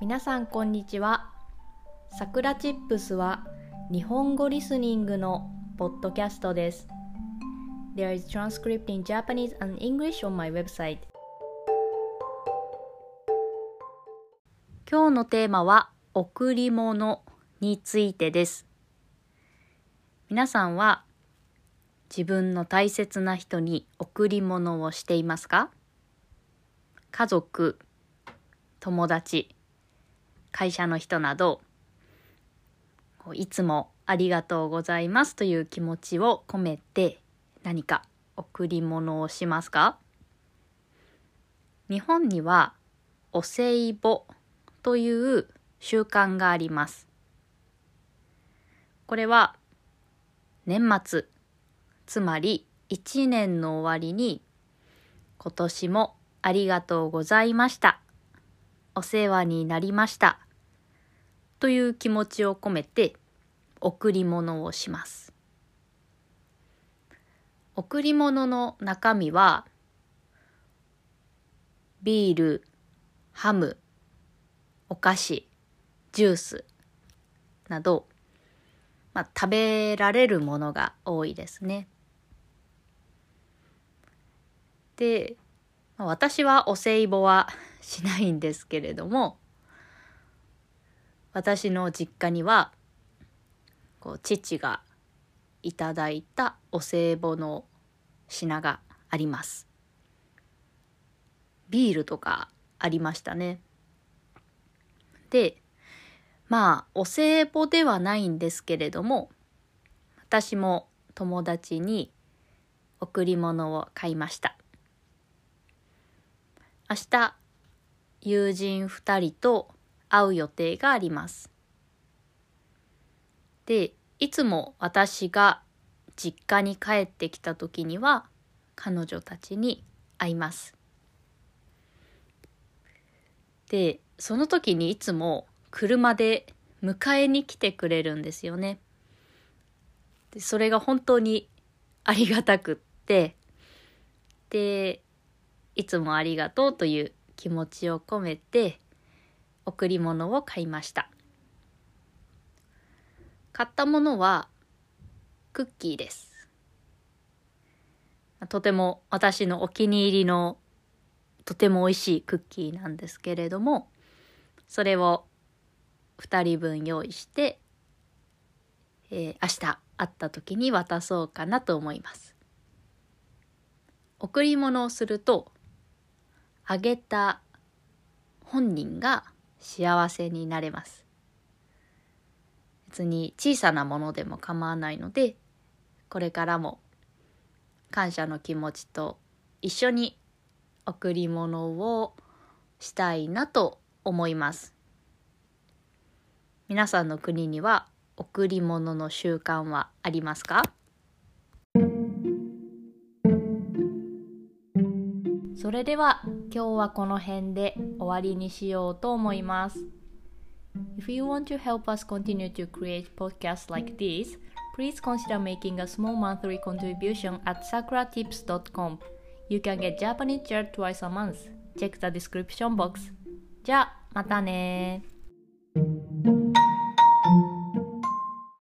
皆さんこんにちは。さくらチップスは日本語リスニングのポッドキャストです。There is transcript in Japanese and English on my website. 今日のテーマは贈り物についてです。皆さんは自分の大切な人に贈り物をしていますか？家族、友達、会社の人などいつもありがとうございますという気持ちを込めて何か贈り物をしますか？日本にはお歳暮という習慣があります。これは年末、つまり一年の終わりに今年もありがとうございました。お世話になりました。という気持ちを込めて贈り物をします。贈り物の中身はビール、ハム、お菓子、ジュースなど、まあ、食べられるものが多いですね。で、私はお歳暮はしないんですけれども私の実家にはこう父がいただいたお歳暮の品があります。ビールとかありましたね。でまあお歳暮ではないんですけれども私も友達に贈り物を買いました。明日友人2人と会う予定があります。で、いつも私が実家に帰ってきた時には彼女たちに会います。で、その時にいつも車で迎えに来てくれるんですよね。でそれが本当にありがたくってでいつもありがとうという気持ちを込めて贈り物を買いました。買ったものはクッキーです。とても私のお気に入りのとても美味しいクッキーなんですけれどもそれを2人分用意して、えー、明日会った時に渡そうかなと思います。贈り物をするとあげた本人が幸せになれます。別に小さなものでも構わないので、これからも感謝の気持ちと一緒に贈り物をしたいなと思います。皆さんの国には贈り物の習慣はありますか？それでは今日はこの辺で終わりにしようと思います。If you want to help us continue to create podcasts like this, please consider making a small monthly contribution at sakuratips.com. You can get Japanese chat twice a month. Check the description box. じゃあ、またね